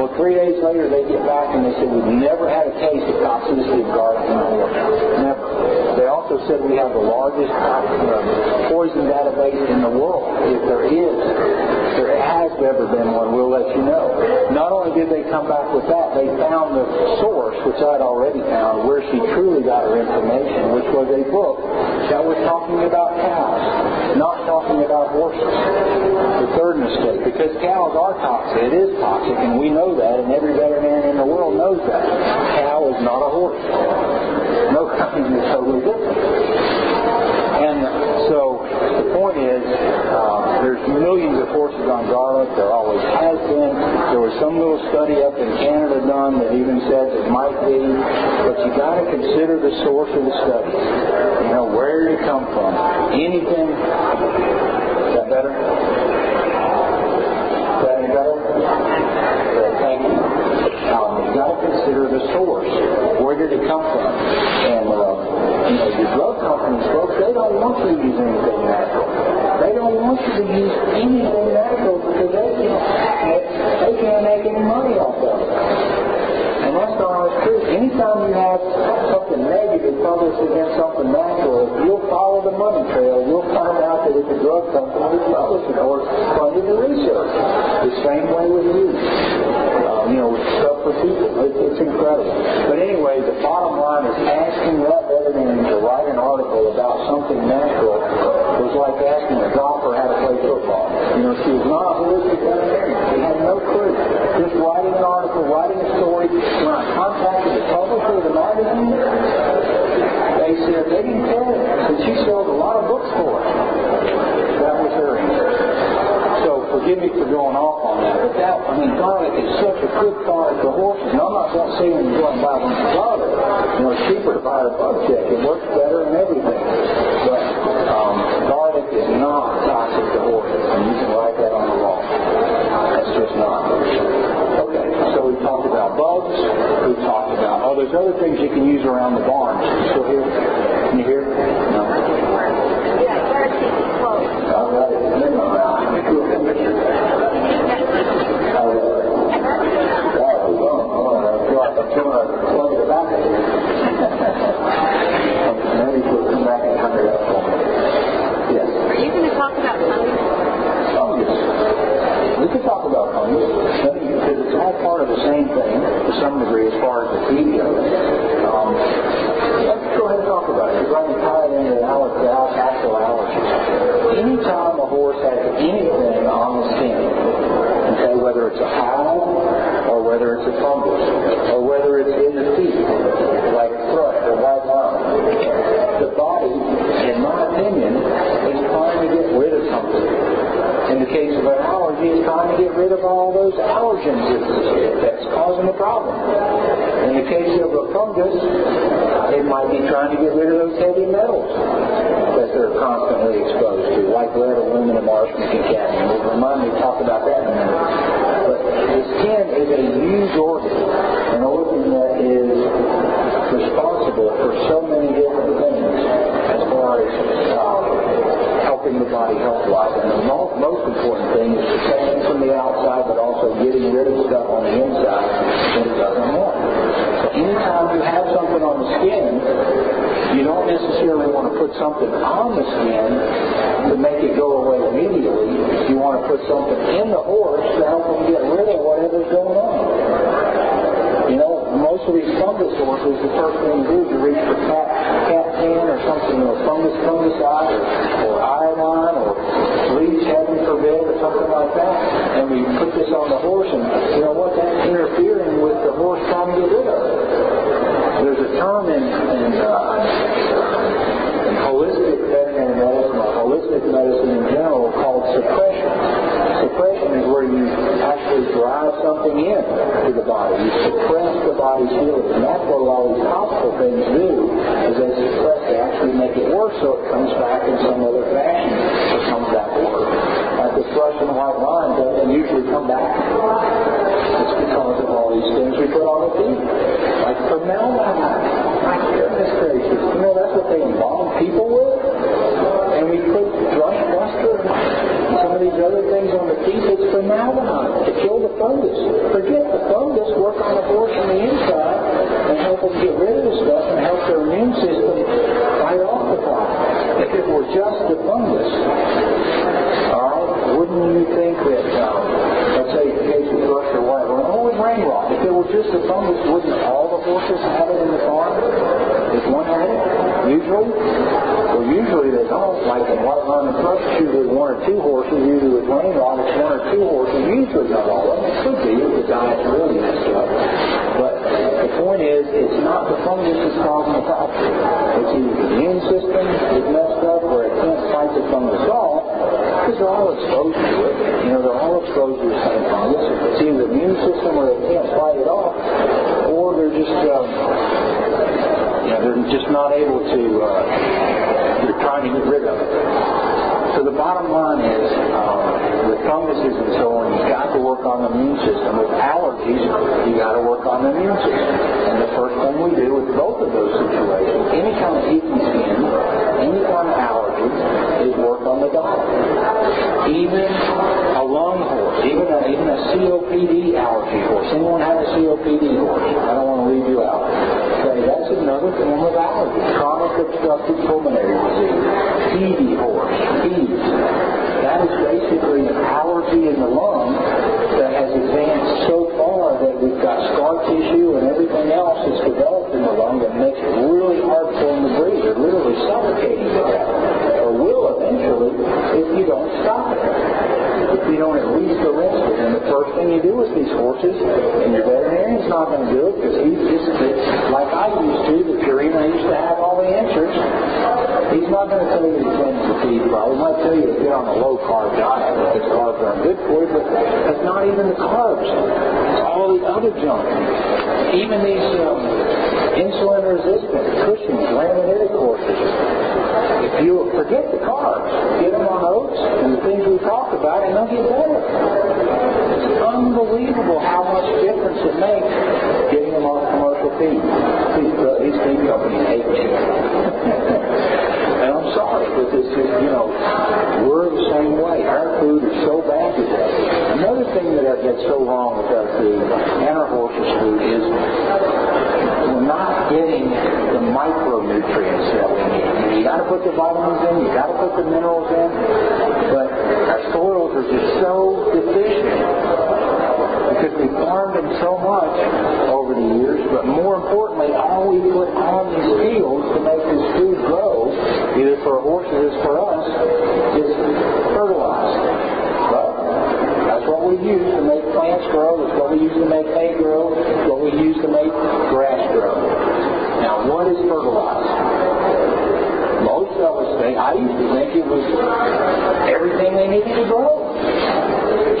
Speaker 1: Well, three days later, they get back and they said, we've never had a case of toxicity of garlic in the horse. Never. They also said we have the largest uh, poison database in the world. If there is, there has ever been one, we'll let you know. Not only did they come back with that, they found the source, which I'd already found, where she truly got her information, which was a book that was talking about cows, not talking about horses. The third mistake, because cows are toxic. It is toxic, and we know that, and every veterinarian in the world knows that. Cow is not a horse. No [laughs] company is totally different. So the point is, uh, there's millions of horses on garlic. There always has been. There was some little study up in Canada done that even said it might be, but you got to consider the source of the study. You know, where it come from? Anything? Is that better? Is that any better? Good, thank you. Um, you got to consider the source. Where did it come from? And uh, you your drug companies, folks, they don't want you to use anything natural. They don't want you to use anything natural because they can't patent it. They can't make any money off of it. And that's the honest truth. Anytime you have something negative published against something natural, you'll follow the money trail, you'll find out that it's a drug company that's publishing or funding the research. The same way with you. You know, with stuff for people. It's, incredible. But anyway, the bottom line is asking that veterinarian to write an article about something natural was like asking a golfer how to play football. You know, she was not a holistic veterinarian. She had no clue. Just writing an article, writing a story. When I contacted the publisher of the magazine, they said they didn't tell her that she sold a lot of books for it. That was her answer. So me for going off on that, but that, I mean, garlic is such a good product for horses. Now, I'm not going to say when you go and buy one for garlic, you know, it's cheaper to buy a bug check. It works better and everything. But um, garlic is not toxic to horses, and you can write that on the wall. That's just not. Okay, so we talked about bugs. We talked about, oh, there's other things you can use around the barns. Still here? Can you hear? No.
Speaker 2: Yeah, where's he close?
Speaker 1: All right. I think we'll finish it.
Speaker 2: Are you going to talk about something?
Speaker 1: We could talk about fungus, because it's all part of the same thing to some degree as far as the feed goes. Um, let's go ahead and talk about it, because I can tie it into allergy, actual allergies. Anytime a horse has anything on the skin, okay, whether it's a hive, or whether it's a fungus, or whether it's in the feet, like thrush or white line, the body, in my opinion, is trying to get rid of something. In the case of an allergy, it's trying to get rid of all that's causing the problem. In the case of a fungus, it might be trying to get rid of those heavy metals that they're constantly exposed to, like lead, aluminum, arsenic, and cadmium. We'll remind me to talk about that in a minute. But the skin is a huge organ, an organ that is responsible for so many different things as far as um, helping the body health-wise. And the most, most important thing is protecting from the outside, but also getting rid of stuff on the inside that it doesn't want. So anytime you have something on the skin, you don't necessarily want to put something on the skin to make it go away immediately. You want to put something in the horse to help them get rid of whatever's going on. You know, most of these fungus horses, the first thing you do is you reach for cat, cat tan or something, you know, fungus fungicide or, or iodine or bleach, heaven forbid, or something like that. And we put this on the horse and, you know what, that's interfering with the horse trying to get rid of it. There's a term in, in, uh, holistic veterinary medicine or holistic medicine in general called suppression. Suppression is where you actually drive something in to the body. You suppress the body's healing. And that's what all these hospital things do, is they suppress, they actually make it worse so it comes back in some other fashion or comes back worse. Like the thrush and white line doesn't usually come back. It's because of all these things we put on the feet. Like formaldehyde. Goodness gracious. You know, that's what they embalm people with? And we put Thrush Buster and some of these other things on the teeth. It's formaldehyde to kill the fungus. Forget the fungus. Work on the horse from the inside and help them get rid of the stuff and help their immune system fight off the problem. If it were just the fungus, all right, wouldn't you think that, um, let's say the case of thrush or white oh, with rain rot, if it were just the fungus, wouldn't all horses have it in the farm? If one had it, usually? Well, usually they don't. Like in white run and thrush, it's usually one or two horses. Usually with rain rot, it's one or two horses. Usually not all of them. It could be if the diet's really messed up. But the point is, it's not the fungus that's causing the problem. It's either the immune system is messed up or it can't fight the fungus off because they're all exposed to it. You know, they're all exposed to the same fungus. It's either the immune system where they can't fight it off or they're just, um, you know, they're just not able to, uh, they're trying to get rid of it. So the bottom line is, um, with funguses and so on, you've got to work on the immune system. With allergies, you got to work on the immune system. And the first thing we do with both of those situations, any kind of icky skin, any kind of allergy, is work on the diet. Even a lung horse, even a, even a COPD allergy horse. Anyone have a COPD horse? I don't want to leave you out. Okay, that's another form of allergy. Chronic obstructive pulmonary disease. TB horse. Bees. That is basically an allergy in the lung that has advanced so far that we've got scar tissue and everything else that's developed in the lung that makes it really hard for them to breathe. They're literally suffocating to death, or will eventually if you don't stop it. If you don't at least arrest it, and the first thing you do with these horses, and your veterinarian's not going to do it because he's just like I used to, the Purina I used to have all the answers. He's not going to tell you to change the feed problem. He might tell you to get on a low carb diet because carbs aren't good for you, but that's not even the carbs. Other junk. Even these um, insulin resistant Cushing's, laminitic horses. If you forget the carbs, get them on oats and the things we talked about, and they'll get better. It's unbelievable how much difference it makes getting them off commercial feed. These, uh, these feed companies hate me. [laughs] and I'm sorry, but it's just, you know, we're the same way. Our food is so bad today. Another thing that I've gets so wrong with our food and our horses' food is we're not getting the micronutrients that we need. You got to put the vitamins in, you got to put the minerals in, but our soils are just so deficient because we've farmed them so much over the years, but more importantly, all we put on these fields to make this food grow, either for horses or for us, is fertilizer. Right? That's what we use to make plants grow, that's what we use to make hay grow, that's what we use to make grass grow. Now, what is fertilizer? Most of us think, I used to think it was everything they needed to grow.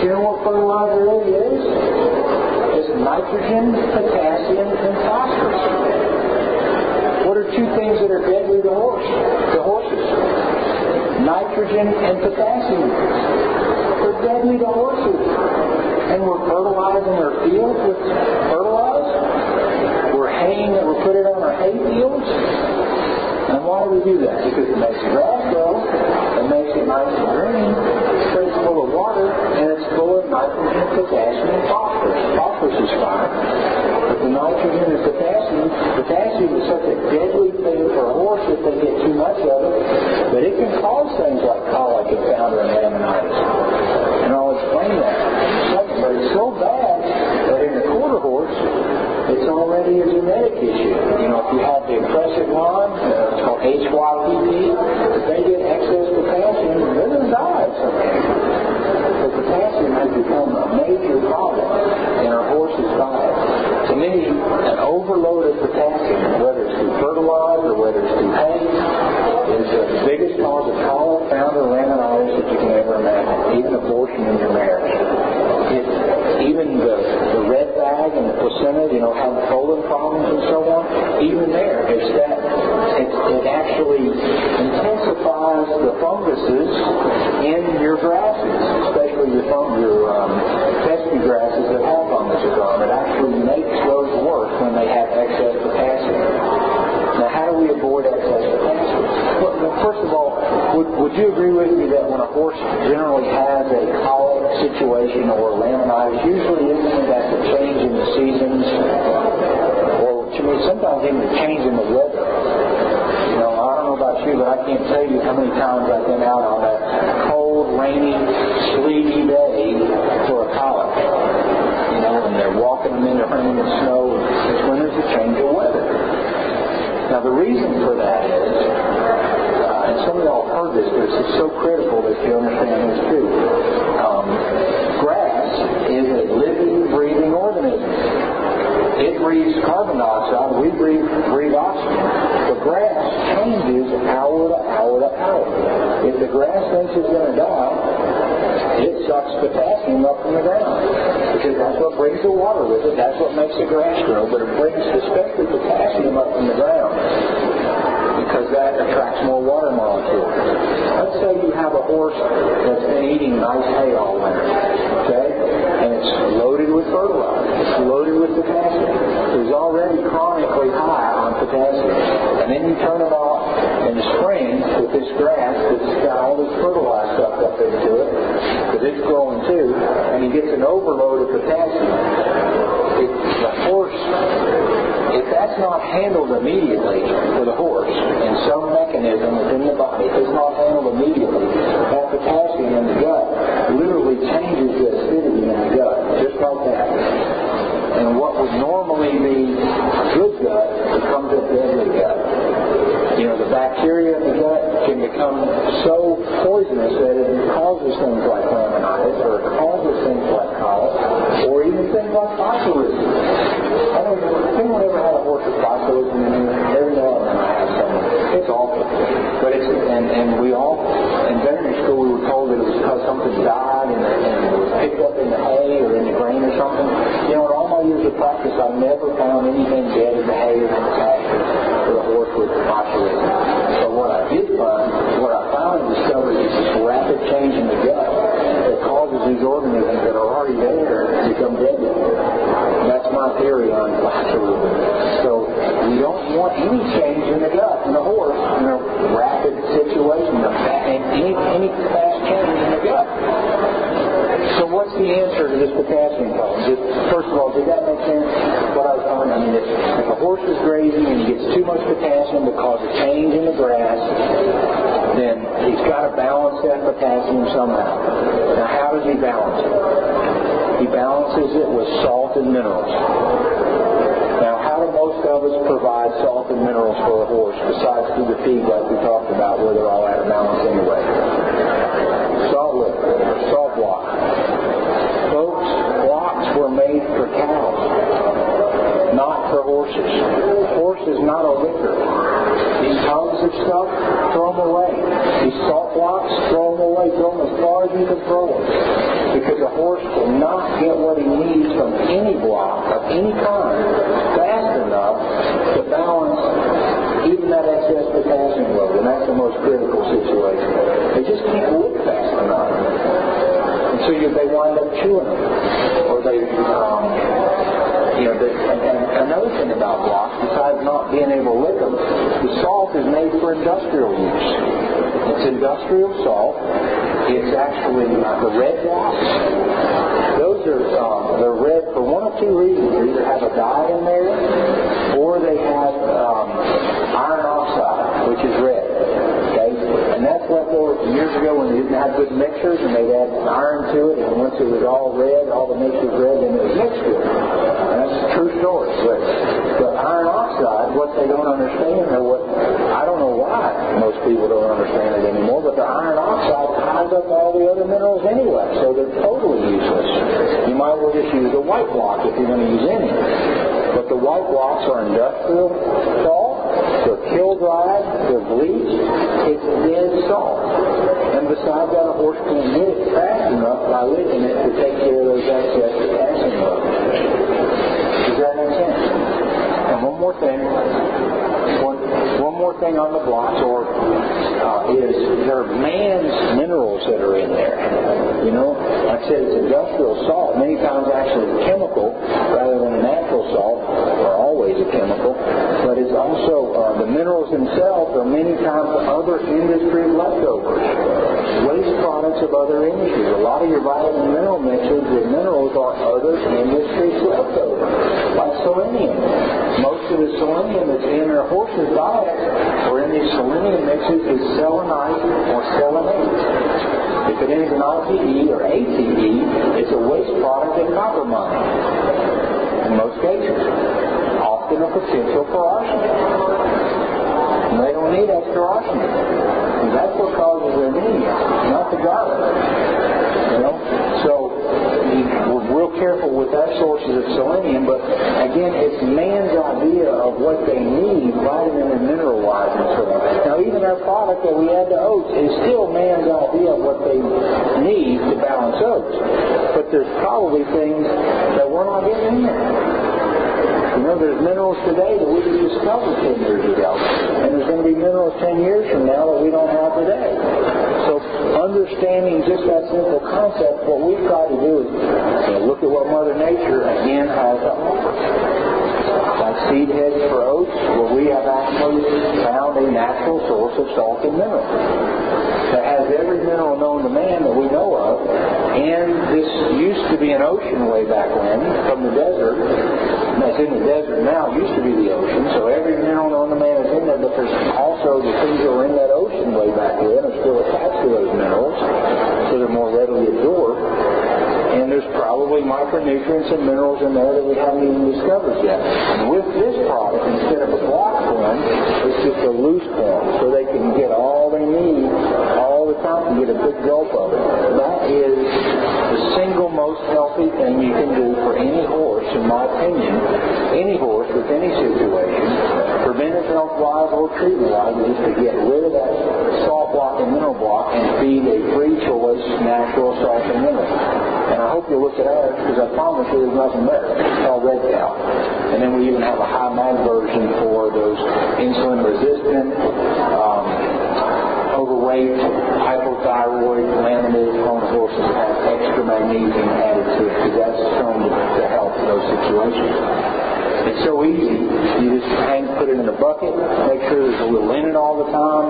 Speaker 1: But you know what fertilizer really is? Nitrogen, potassium, and phosphorus. What are two things that are deadly to horse, to horses? Nitrogen and potassium. They're deadly to horses. And we're fertilizing our fields with fertilizer. We're haying it, we're putting it on our hay fields. And why do we do that? Because it makes the grass grow, it makes it nice and green, full of water, and it's full of nitrogen, potassium, and phosphorus. Phosphorus is fine, but the nitrogen and potassium, potassium is such a deadly thing for a horse if they get too much of it, that it can cause things like colic and founder and laminitis. And I'll explain that in a second, but it's so bad that in a quarter horse, it's already a genetic issue. You know, if you have the Impressive line, uh, it's called HYPP, if they get excess potassium, they're going to die of something. So potassium has become a major problem in our horses' diet. To me, an overload of potassium, whether it's through fertilizer or whether it's through hay, is the biggest cause of colic, founder, laminitis that you can ever imagine, even abortion in your marriage. It, even the, the red bag and the placenta, you know, have colon and so on, even there, it's that, it, it actually intensifies the funguses in your grasses, especially your, your um, pesky grasses that have funguses on. It actually makes those worse when they have excess potassium. Now, how do we avoid excess potassium? Well, well, first of all, would, would you agree with me that when a horse generally has a colic situation or laminitis, usually sometimes even the change in the weather? You know, I don't know about you, but I can't tell you how many times I've been out on a cold, rainy, sleety day for a colic. You know, and they're walking them in the snow. It's when there's a change of weather. Now the reason for that is, uh, and some of y'all have heard this, but it's just so critical that you understand this too. Um, grass is a living, breathing organism. It breathes carbon dioxide, we breathe, breathe oxygen. The grass changes hour to hour to hour. If the grass thinks it's going to die, it sucks potassium up from the ground. Because that's what brings the water with it. That's what makes the grass grow. But it brings especially potassium up from the ground. Because that attracts more water molecules. Let's say you have a horse that's been eating nice hay all winter. Okay? And it's loaded with fertilizer. It's loaded with potassium. It's already chronically high on potassium. And then you turn it off in the spring with this grass that's got all this fertilizer stuff up into it, because it's growing too, and he gets an overload of potassium. It, the horse, if that's not handled immediately for the horse and some mechanism within the body, if it's not handled immediately, that potassium in the gut literally changes the acidity in the gut, just like that. And what would normally be good gut becomes a deadly gut. You know, the bacteria in the gut can become so poisonous that it causes things like laminitis or it causes things like colic or even things like botulism. I don't know, has anyone ever had a horse with botulism in here? Every now and then I have someone. It's awful. But it's, and, and we all, in veterinary school, we were told that it was because something died and, and it was picked up in the hay or in the grain or something. You know, all my years of practice, I've never found anything dead in the hay or in the pasture for the horse with botulism. But what I did find, what I and discovered is this rapid change in the gut that causes these organisms that are already there to become deadly. That's my theory on botulism. So we don't want any change in the gut in the horse in a rapid situation, and any, any fast change in the gut. So what's the this potassium problem? Just, first of all, did that make sense? What I was telling I mean, if, if a horse is grazing and he gets too much potassium to cause a change in the grass, then he's got to balance that potassium somehow. Now, how does he balance it? He balances it with salt and minerals. Now, how do most of us provide salt and minerals for a horse besides through the feed like we talked about where they're all out of balance anyway? Salt liquid or salt block. Folks, blocks were made for cows, not for horses. Horse is not a liquor. These tubs of stuff, throw them away. These salt blocks, throw them away. Throw them as far as you can throw them. Because a horse will not get what he needs from any block of any kind fast enough to balance even that excess potassium load. And that's the most critical situation. They just can't lick fast enough. So you, they wind up chewing them. Or they, um, you know, the, and, and another thing about blocks, besides not being able to lick them, the salt is made for industrial use. It's industrial salt. It's actually the red blocks. Those are um, they're red for one of two reasons. They either have a dye in there, or they have um, iron oxide, which is red. And that's left over from years ago when they didn't have good mixers, and they'd add iron to it, and once it was all red, all the mixture was red, then it was mixed good. And that's a true story. But, but iron oxide, what they don't understand, or what I don't know why most people don't understand it anymore, but the iron oxide ties up all the other minerals anyway, so they're totally useless. You might as well just use a white block if you're going to use any. But the white blocks are industrial salt, they're kiln dried, they're bleached, it's dead salt. And besides that, a horse can't get it fast enough by licking it to take care of those excess potassium levels. Does that make sense? And one more thing, one, one more thing on the blocks, or uh, is there are man's minerals that are in there. You know, like I said, it's industrial salt. Many times, actually, chemical rather salt, are always a chemical. But it's also uh, the minerals themselves are many times other industry leftovers, waste products of other industries. A lot of your vitamin mineral mixes with minerals are other industry leftovers, like selenium. Most of the selenium that's in our horses' diets or in these selenium mixes is selenite or selenate. If it ends in RTE or ATE, it's a waste product in copper mining. In most cases, often a potential for arsenic. And they don't need extra arsenic. And that's what causes anemia, not the garlic. You know? So we're real careful with our sources of selenium, but again, it's man's idea of what they need, vitamin and mineral wise and so on. Now, even our product that we add to oats is still man's idea of what they need to balance oats. But there's probably things that we're not getting in there. You know, there's minerals today that we didn't discover 10 years ago. And there's going to be minerals 10 years from now that we don't have today. So understanding just that simple concept, what we've tried to do is you know, look at what Mother Nature, again, has to offer. Like seed heads for oats, where we have actually found a natural source of salt and mineral that has every mineral known to man that we know of. And this used to be an ocean way back when from the desert. That's in the desert now. Used to be the ocean. So every mineral known to man is in there, but there's also the things that were in that ocean way back then are still attached to those minerals, so they're more readily absorbed. And there's probably micronutrients and minerals in there that we haven't even discovered yet. With this product, instead of a block form. It's just a loose form, so they can get all they need all the time and get a big gulp of it. That is the single most healthy thing you can do for any horse, in my opinion. Any horse with any situation, preventive health wise or treatment wise, is to get rid of that salt block and mineral block and feed a free choice natural salt and mineral. And I hope you'll look at ours because I promise you there's nothing better. It's called Red Cow. And then we even have a high mag version for those insulin resistant, um, overweight, hypothyroid, laminitic prone horses that have extra magnesium added to it because that's shown to help those situations. It's so easy. You just hang, put it in a bucket, make sure there's a little in it all the time.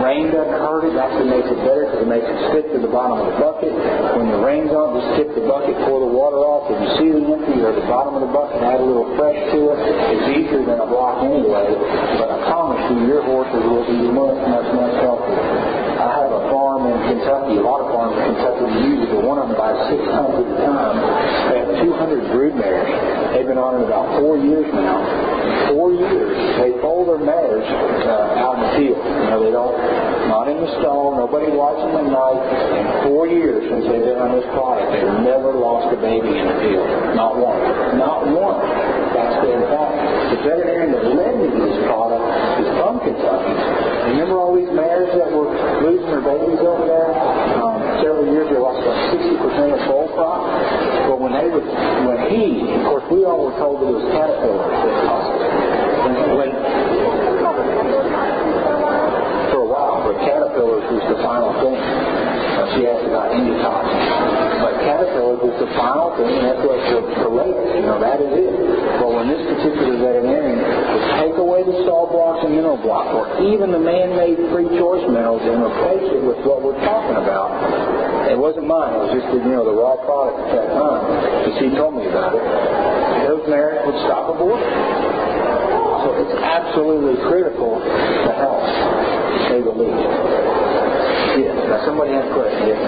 Speaker 1: Rain doesn't hurt it. Actually makes it better because it makes it stick to the bottom of the bucket. When the rain's on, just tip the bucket, pour the water off. If you see the empty or the bottom of the bucket, add a little fresh to it. It's easier than a block anyway. But I promise you, your horses will be much, much, much healthier. I have a farm in Kentucky, a lot of farms in Kentucky use it, but one of them buys 600 at a time. They have 200 brood mares. They've been on it about four years now. Four years. They foal their mares uh, out in the field. You know, they don't, not in the stall, nobody watching them at night. In four years since they've been on this product, they've never lost a baby in the field. Not one. Not one. That's the fact. The veterinarian that led me to this product is. Remember all these mares that were losing their babies over there? Um, several years ago, lost about 60% of foal crop. But when they would, when he, of course, we all were told that it was caterpillars that caused it. When, when, for a while, but caterpillars was the final thing. She asked about endotoxin. But caterpillars was the final thing, and that's what the, latest, you know, that is it. But when this particular veterinarian would take away the salt blocks and mineral block, or even the man-made free choice minerals, and replace it with what we're talking about, it wasn't mine, it was just the, you know, the raw product at that time, because he told me about it, those mares would stop abortion. So it's absolutely critical to health, to say the least. Yes. Now somebody has a question. Yes.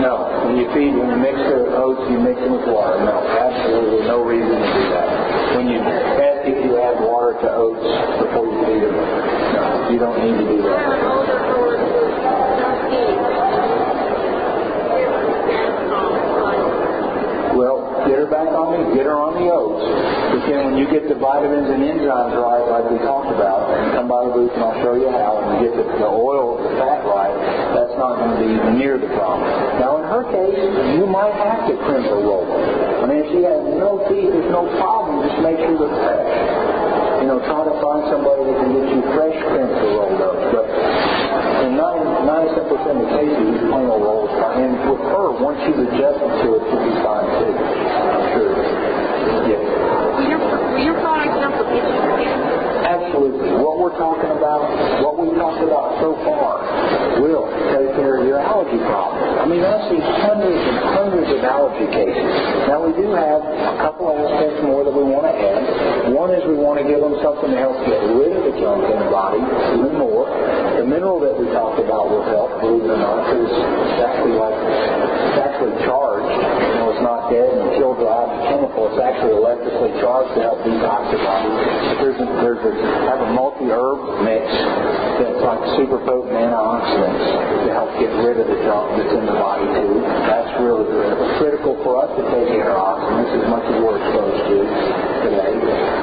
Speaker 1: No. When you feed, when you mix the oats, you mix them with water. No. Absolutely no reason to do that. When you ask if you add water to oats before you feed them, no. You don't need to do that. Well, get her back on me, get her on the oats. Then when you get the vitamins and enzymes right, like we talked about, come by the booth and I'll show you how, and you get the, the oil, the fat right, that's not going to be near the problem. Now in her case, you might have to crimp or roll. I mean, if she has no teeth, there's no problem. Just make sure they're fresh. You know, try to find somebody that can get you fresh crimped or rolled up. But in 97% of the cases, plain old rolls And with her, once she's adjusted to it, she'll be fine too. I'm sure. Yes.
Speaker 2: Will your, will your product help with itching skin?
Speaker 1: Absolutely. What we're talking about, what we've talked about so far, will take care of your allergy problem. I mean, I see hundreds and hundreds of allergy cases. Now, we do have a couple aspects more that we want to add. One is we want to give them something to help get rid of the junk in the body even more. The mineral that we talked about will help, believe it or not, because it's actually like, it's actually charged. You know, it's not dead and kill drive the chemical. It's actually electrically charged to help detox the body. There's a, there's a, have a multi-herb mix that's like super potent antioxidants to help get rid of the junk that's in the body too. That's really critical. Critical for us to take antioxidants as much as we're exposed to today.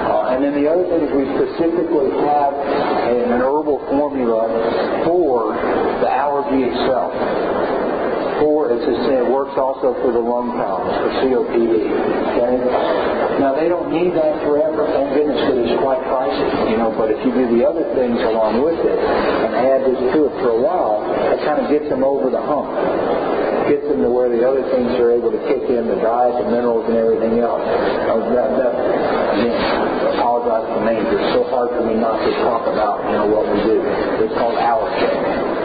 Speaker 1: Uh, and then the other thing is we specifically have an herbal formula for the allergy itself for, as I said, works also for the lung problems, for COPD. Okay? Now, they don't need that forever, thank goodness, because it's quite pricey, you know, but if you do the other things along with it and add this to it for a while, that kind of gets them over the hump. Gets them to where the other things are able to kick in, the diet, the minerals, and everything else. Uh, that, that, again, apologize for names. It's so hard for me not to talk about, you know, what we do. It's called Allergen.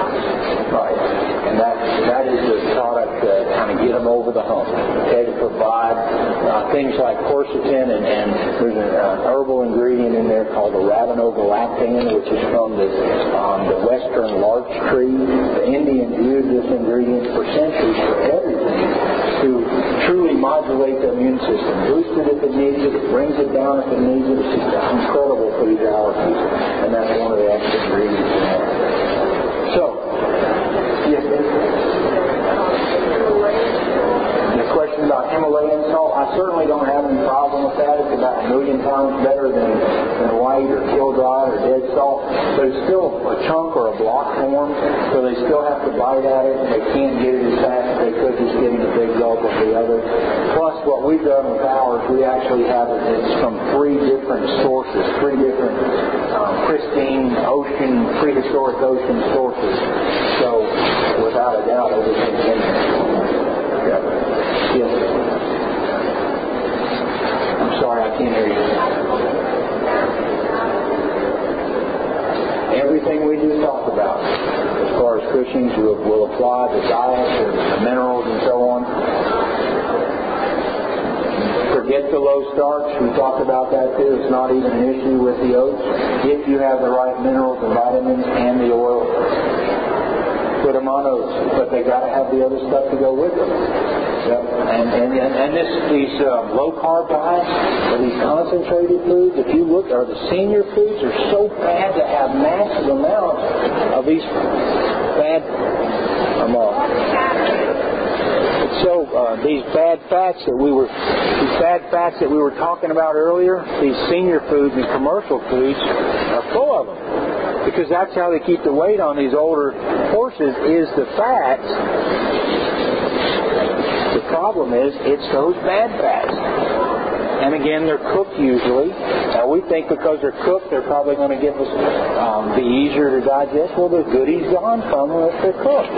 Speaker 1: Right. And that that is the product that kind of get them over the hump. Okay, to provide uh, things like quercetin and, and there's an uh, herbal ingredient in there called the arabinogalactan, which is from the um, the western larch tree. The Indians used this ingredient for centuries for everything to truly modulate the immune system. Boost it if it needs it. It brings it down down if it needs it. It's just incredible for these allergies, and that's one of the active ingredients in there. So, yes, the question about Himalayan salt, I certainly don't have any problem with that. It's about a million times better than, than white or kill dry or dead salt. But it's still a chunk or a block form, so they still have to bite at it. They can't get it as fast as they could just getting a big gulp of the other. Plus, what we've done with ours, we actually have it. It's from three different sources, three different um, pristine ocean, prehistoric ocean sources. So, without a doubt, everything's in there. Yes. I'm sorry, I can't hear you. Everything we just talked about, as far as Cushing's, will, will apply the diet, the, the minerals, and so on. Forget the low starch. We talked about that too. It's not even an issue with the oats. If you have the right minerals and vitamins and the oil, put them on oats. But they got to have the other stuff to go with them. Yep. And and and, and this these um, low carb diets or these concentrated foods, if you look, or the senior foods are so bad to have massive amounts of these bad. I'm off. So uh, these bad fats that we were these bad fats that we were talking about earlier, these senior foods and commercial foods are full of them because that's how they keep the weight on these older horses is the fats the problem is it's those bad fats. And again, they're cooked usually. Now we think because they're cooked, they're probably going to give us um, be easier to digest. Well, the goodies gone from them if they're cooked.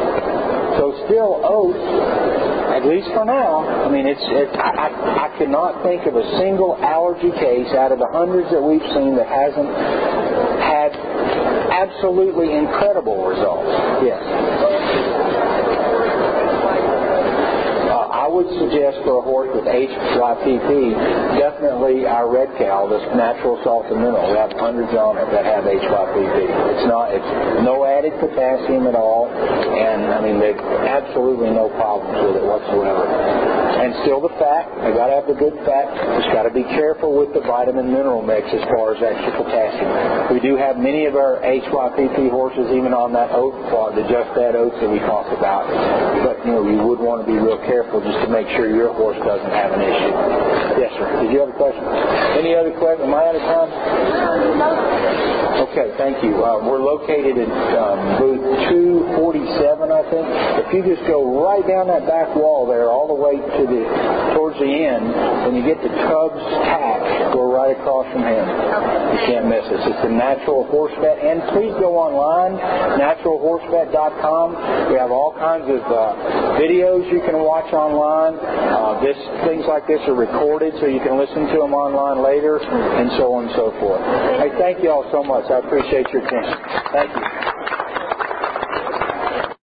Speaker 1: So still oats, at least for now. I mean, it's it, I, I I cannot think of a single allergy case out of the hundreds that we've seen that hasn't had absolutely incredible results. Yes. I would suggest for a horse with HYPP, definitely our red cow, this natural salt and mineral. We have hundreds on that have HYPP. It's not, it's no added potassium at all, and I mean, they absolutely no problems with it whatsoever. And still the fat, they got to have the good fat. Just got to be careful with the vitamin mineral mix as far as extra potassium. We do have many of our HYPP horses even on that oat plot, the just that oats that we talked about. But you know, you would want to be real careful just to make sure your horse doesn't have an issue. Yes, sir. Did you have a question? Any other question? Am I out of time? Okay, thank you. Uh, we're located at um, booth 247, I think. If you just go right down that back wall there, all the way to the towards the end, when you get to Tubbs Tack, go right across from him. You can't miss us. It's the Natural Horse Vet, and please go online, naturalhorsevet.com. We have all kinds of uh, videos you can watch online. Uh, this things like this are recorded, so you can listen to them online later, and so on and so forth. Hey, thank you all so much. I appreciate your attention. Thank you.